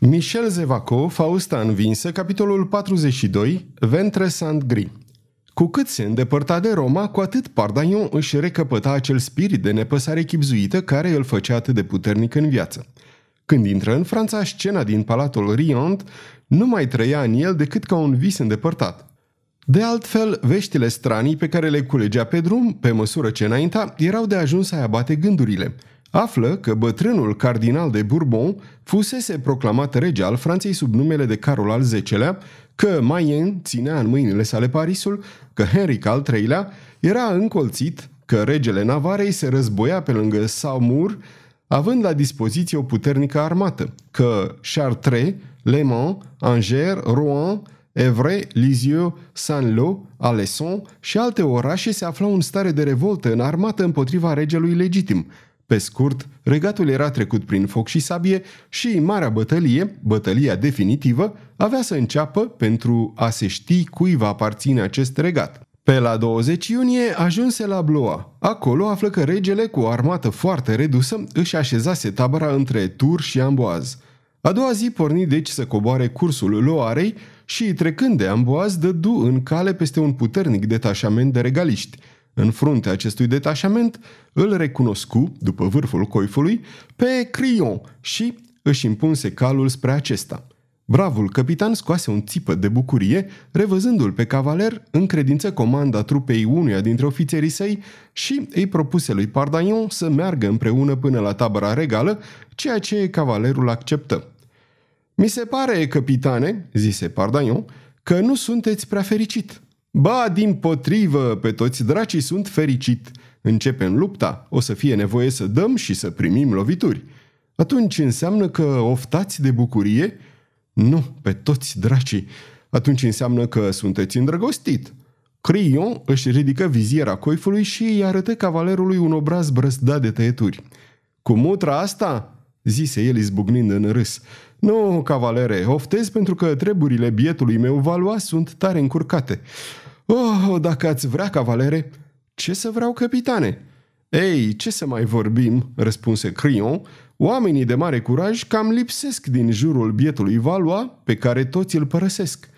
Michel Zevaco, Fausta învinsă, capitolul 42, Ventre Saint-Gris. Cu cât se îndepărta de Roma, cu atât Pardagnon își recăpăta acel spirit de nepăsare chipzuită care îl făcea atât de puternic în viață. Când intră în Franța, scena din Palatul Riant nu mai trăia în el decât ca un vis îndepărtat. De altfel, veștile stranii pe care le culegea pe drum, pe măsură ce înainta, erau de ajuns să-i abate gândurile – află că bătrânul cardinal de Bourbon fusese proclamat rege al Franței sub numele de Carol al X-lea, că Mayenne ținea în mâinile sale Parisul, că Henric al III-lea era încolțit, că regele Navarei se războia pe lângă Saumur, având la dispoziție o puternică armată, că Chartres, Le Mans, Angers, Rouen, Evre, Lisieux, Saint-Lô, Alesson și alte orașe se aflau în stare de revoltă în armată împotriva regelui legitim – pe scurt, regatul era trecut prin foc și sabie și marea bătălie, bătălia definitivă, avea să înceapă pentru a se ști cui va aparține acest regat. Pe la 20 iunie ajunse la Blois. Acolo află că regele, cu o armată foarte redusă, își așezase tabăra între Tur și Amboaz. A doua zi porni deci să coboare cursul Loarei și, trecând de Amboaz, dădu în cale peste un puternic detașament de regaliști – în fruntea acestui detașament îl recunoscu, după vârful coifului, pe Crion și își impunse calul spre acesta. Bravul capitan scoase un țipă de bucurie, revăzându-l pe cavaler, în credință comanda trupei unuia dintre ofițerii săi și îi propuse lui Pardagnon să meargă împreună până la tabăra regală, ceea ce cavalerul acceptă. Mi se pare, capitane, zise Pardagnon, că nu sunteți prea fericit. Ba, din potrivă, pe toți dracii sunt fericit. Începem lupta, o să fie nevoie să dăm și să primim lovituri. Atunci înseamnă că oftați de bucurie? Nu, pe toți dracii. Atunci înseamnă că sunteți îndrăgostit. Crion își ridică viziera coifului și îi arătă cavalerului un obraz brăzdat de tăieturi. Cu mutra asta?" zise el izbucnind în râs. Nu, cavalere, oftez pentru că treburile bietului meu valua sunt tare încurcate. Oh, dacă ați vrea, cavalere, ce să vreau, capitane? Ei, ce să mai vorbim, răspunse Crion, oamenii de mare curaj cam lipsesc din jurul bietului Valois, pe care toți îl părăsesc.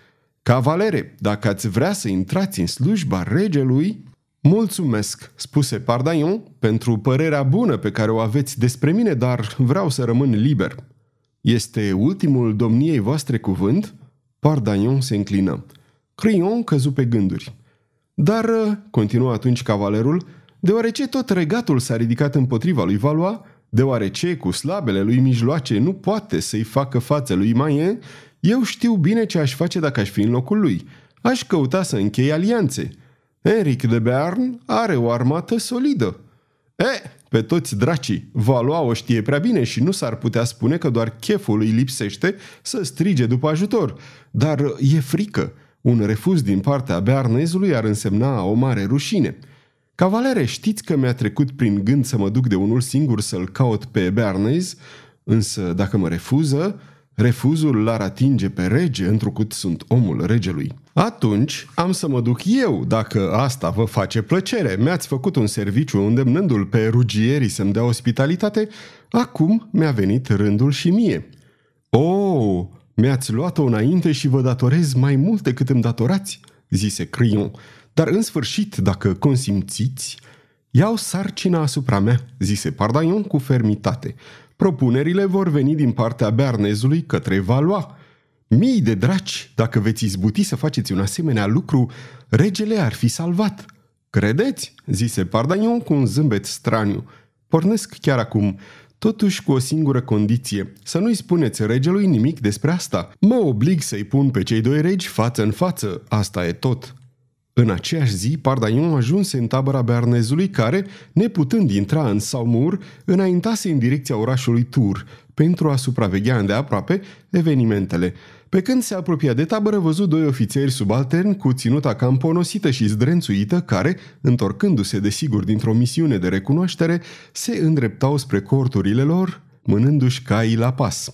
Cavalere, dacă ați vrea să intrați în slujba regelui... Mulțumesc, spuse Pardaion, pentru părerea bună pe care o aveți despre mine, dar vreau să rămân liber. Este ultimul domniei voastre cuvânt? Pardaion se înclină. Crion căzu pe gânduri. Dar, uh, continuă atunci cavalerul, deoarece tot regatul s-a ridicat împotriva lui Valois, deoarece cu slabele lui mijloace nu poate să-i facă față lui Maien, eu știu bine ce aș face dacă aș fi în locul lui. Aș căuta să închei alianțe. Enric de Bearn are o armată solidă. E, pe toți dracii, Valois o știe prea bine și nu s-ar putea spune că doar cheful îi lipsește să strige după ajutor. Dar e frică. Un refuz din partea bearnezului ar însemna o mare rușine. Cavalere, știți că mi-a trecut prin gând să mă duc de unul singur să-l caut pe bearnez, însă dacă mă refuză, refuzul l-ar atinge pe rege, întrucât sunt omul regelui. Atunci am să mă duc eu, dacă asta vă face plăcere. Mi-ați făcut un serviciu îndemnându-l pe rugierii să-mi dea ospitalitate, acum mi-a venit rândul și mie. Oh, mi-ați luat-o înainte și vă datorez mai mult decât îmi datorați, zise Crion. Dar în sfârșit, dacă consimțiți, iau sarcina asupra mea, zise Pardaion cu fermitate. Propunerile vor veni din partea bearnezului către Valois. Mii de draci, dacă veți izbuti să faceți un asemenea lucru, regele ar fi salvat. Credeți? zise Pardaion cu un zâmbet straniu. Pornesc chiar acum totuși cu o singură condiție, să nu-i spuneți regelui nimic despre asta. Mă oblig să-i pun pe cei doi regi față în față, asta e tot. În aceeași zi, Pardaion ajunse în tabăra bearnezului care, neputând intra în Saumur, înaintase în direcția orașului Tur pentru a supraveghea îndeaproape evenimentele. Pe când se apropia de tabără, văzut doi ofițeri subalterni cu ținuta cam ponosită și zdrențuită, care, întorcându-se desigur dintr-o misiune de recunoaștere, se îndreptau spre corturile lor, mânându-și caii la pas.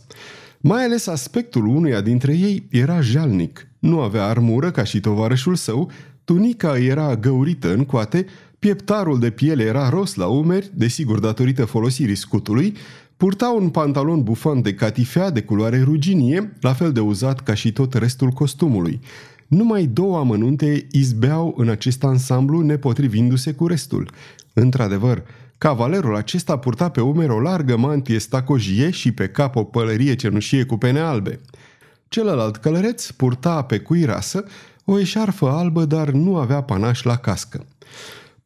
Mai ales aspectul unuia dintre ei era jalnic. Nu avea armură ca și tovarășul său, tunica era găurită în coate, pieptarul de piele era ros la umeri, desigur datorită folosirii scutului, Purta un pantalon bufant de catifea de culoare ruginie, la fel de uzat ca și tot restul costumului. Numai două amănunte izbeau în acest ansamblu nepotrivindu-se cu restul. Într-adevăr, cavalerul acesta purta pe umeri o largă mantie stacojie și pe cap o pălărie cenușie cu pene albe. Celălalt călăreț purta pe cuirasă o eșarfă albă, dar nu avea panaș la cască.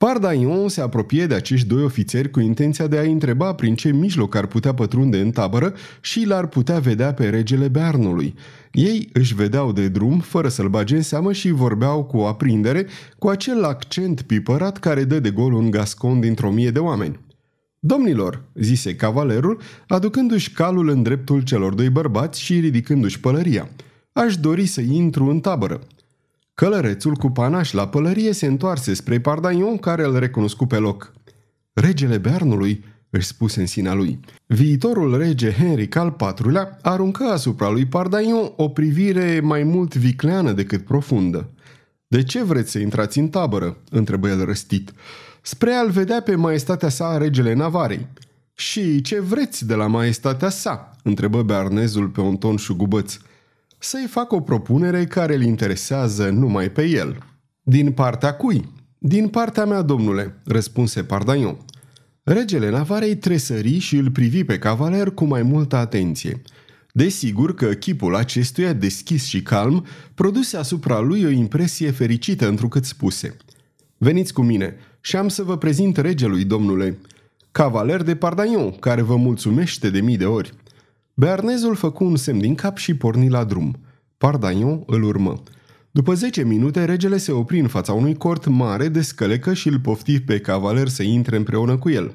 Pardaion se apropie de acești doi ofițeri cu intenția de a întreba prin ce mijloc ar putea pătrunde în tabără și l-ar putea vedea pe regele Bearnului. Ei își vedeau de drum, fără să-l bage în seamă și vorbeau cu o aprindere, cu acel accent pipărat care dă de gol un gascon dintr-o mie de oameni. Domnilor, zise cavalerul, aducându-și calul în dreptul celor doi bărbați și ridicându-și pălăria. Aș dori să intru în tabără. Călărețul cu panaș la pălărie se întoarse spre Pardaion, care îl recunoscu pe loc. Regele Bernului, își spuse în sinea lui. Viitorul rege Henric al IV-lea aruncă asupra lui Pardaion o privire mai mult vicleană decât profundă. De ce vreți să intrați în tabără?" întrebă el răstit. Spre a-l vedea pe maestatea sa regele Navarei. Și ce vreți de la maestatea sa?" întrebă bearnezul pe un ton șugubăț să-i fac o propunere care îl interesează numai pe el. Din partea cui? Din partea mea, domnule, răspunse Pardaion. Regele Navarei tresări și îl privi pe cavaler cu mai multă atenție. Desigur că chipul acestuia deschis și calm produse asupra lui o impresie fericită întrucât spuse. Veniți cu mine și am să vă prezint regelui, domnule. Cavaler de Pardaion, care vă mulțumește de mii de ori. Bearnezul făcu un semn din cap și porni la drum. Pardaion îl urmă. După zece minute, regele se opri în fața unui cort mare de scălecă și îl pofti pe cavaler să intre împreună cu el.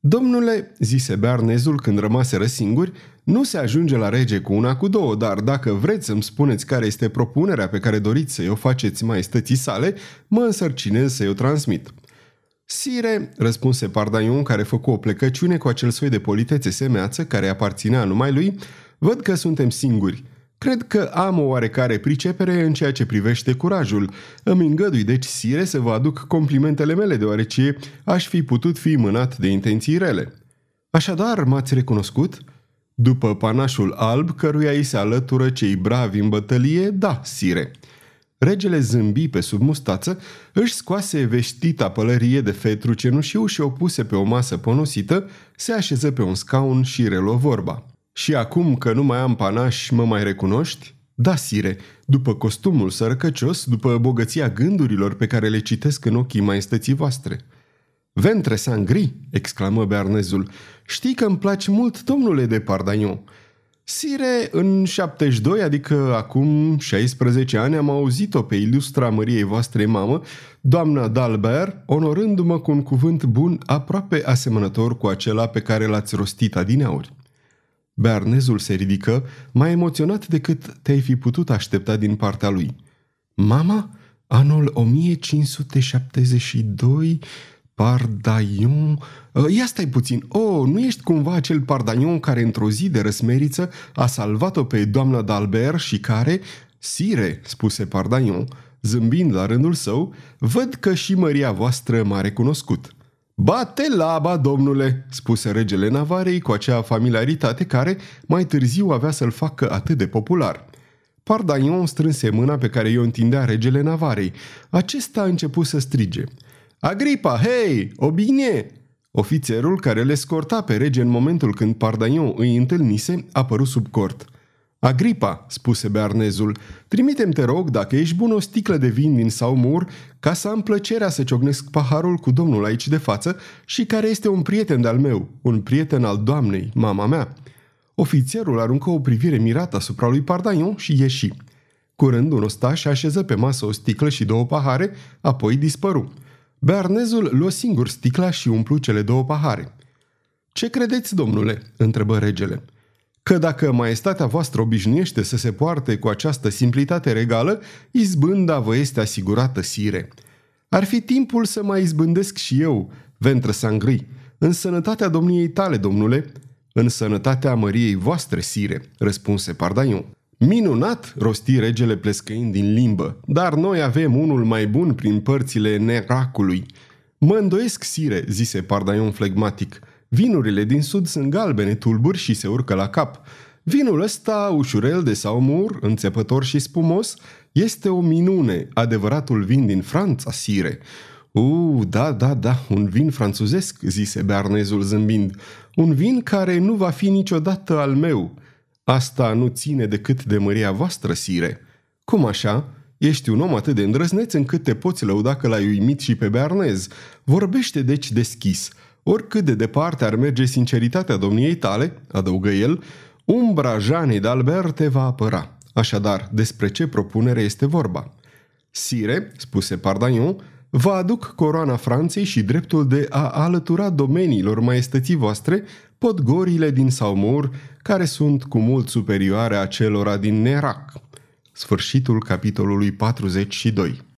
Domnule, zise Bearnezul când rămaseră singuri, nu se ajunge la rege cu una cu două, dar dacă vreți să-mi spuneți care este propunerea pe care doriți să-i o faceți maestății sale, mă însărcinez să-i o transmit. Sire, răspunse Pardaion, care făcu o plecăciune cu acel soi de politețe semeață care aparținea numai lui, văd că suntem singuri. Cred că am o oarecare pricepere în ceea ce privește curajul. Îmi îngădui deci, sire, să vă aduc complimentele mele, deoarece aș fi putut fi mânat de intenții rele. Așadar, m-ați recunoscut?" După panașul alb, căruia îi se alătură cei bravi în bătălie, da, sire." Regele zâmbi pe sub mustață, își scoase veștita pălărie de fetru cenușiu și o puse pe o masă ponosită, se așeză pe un scaun și reluă vorba. Și acum că nu mai am panaș, mă mai recunoști? Da, sire, după costumul sărăcăcios, după bogăția gândurilor pe care le citesc în ochii maestății voastre. Ventre sangri, exclamă bearnezul, știi că îmi place mult, domnule de Pardagnon. Sire, în 72, adică acum 16 ani, am auzit-o pe ilustra măriei voastre mamă, doamna Dalbert, onorându-mă cu un cuvânt bun aproape asemănător cu acela pe care l-ați rostit adineauri. Bearnezul se ridică, mai emoționat decât te-ai fi putut aștepta din partea lui. Mama? Anul 1572? Pardaion? Ă, ia stai puțin. Oh, nu ești cumva acel Pardaion care într-o zi de răsmeriță a salvat-o pe doamna d'Albert și care... Sire, spuse Pardaion, zâmbind la rândul său, văd că și măria voastră m-a recunoscut. Bate laba, domnule, spuse regele Navarei cu acea familiaritate care mai târziu avea să-l facă atât de popular. Pardaion strânse mâna pe care i-o întindea regele Navarei. Acesta a început să strige – Agripa, hei, o bine! Ofițerul care le scorta pe rege în momentul când Pardaion îi întâlnise a părut sub cort. Agripa, spuse bearnezul, trimitem te rog, dacă ești bun, o sticlă de vin din Saumur, ca să am plăcerea să ciognesc paharul cu domnul aici de față și care este un prieten de-al meu, un prieten al doamnei, mama mea. Ofițerul aruncă o privire mirată asupra lui Pardaion și ieși. Curând, un ostaș așeză pe masă o sticlă și două pahare, apoi dispăru. Bearnezul luă singur sticla și umplu cele două pahare. Ce credeți, domnule?" întrebă regele. Că dacă maestatea voastră obișnuiește să se poarte cu această simplitate regală, izbânda vă este asigurată, sire. Ar fi timpul să mai izbândesc și eu, ventră sangri, în sănătatea domniei tale, domnule, în sănătatea măriei voastre, sire, răspunse Pardaion. Minunat, rosti regele plescăind din limbă, dar noi avem unul mai bun prin părțile neracului. Mă îndoiesc, sire, zise Pardaion flegmatic, Vinurile din sud sunt galbene, tulburi și se urcă la cap. Vinul ăsta, ușurel de saumur, înțepător și spumos, este o minune, adevăratul vin din Franța, sire. U, da, da, da, un vin franțuzesc, zise bearnezul zâmbind. Un vin care nu va fi niciodată al meu. Asta nu ține decât de măria voastră, sire. Cum așa? Ești un om atât de îndrăzneț încât te poți lăuda că l-ai uimit și pe bearnez. Vorbește deci deschis. Oricât de departe ar merge sinceritatea domniei tale, adăugă el, umbra Janei d'Albert te va apăra. Așadar, despre ce propunere este vorba? Sire, spuse Pardagnon, vă aduc coroana Franței și dreptul de a alătura domeniilor maestății voastre podgorile din Saumur, care sunt cu mult superioare acelora din Nerac. Sfârșitul capitolului 42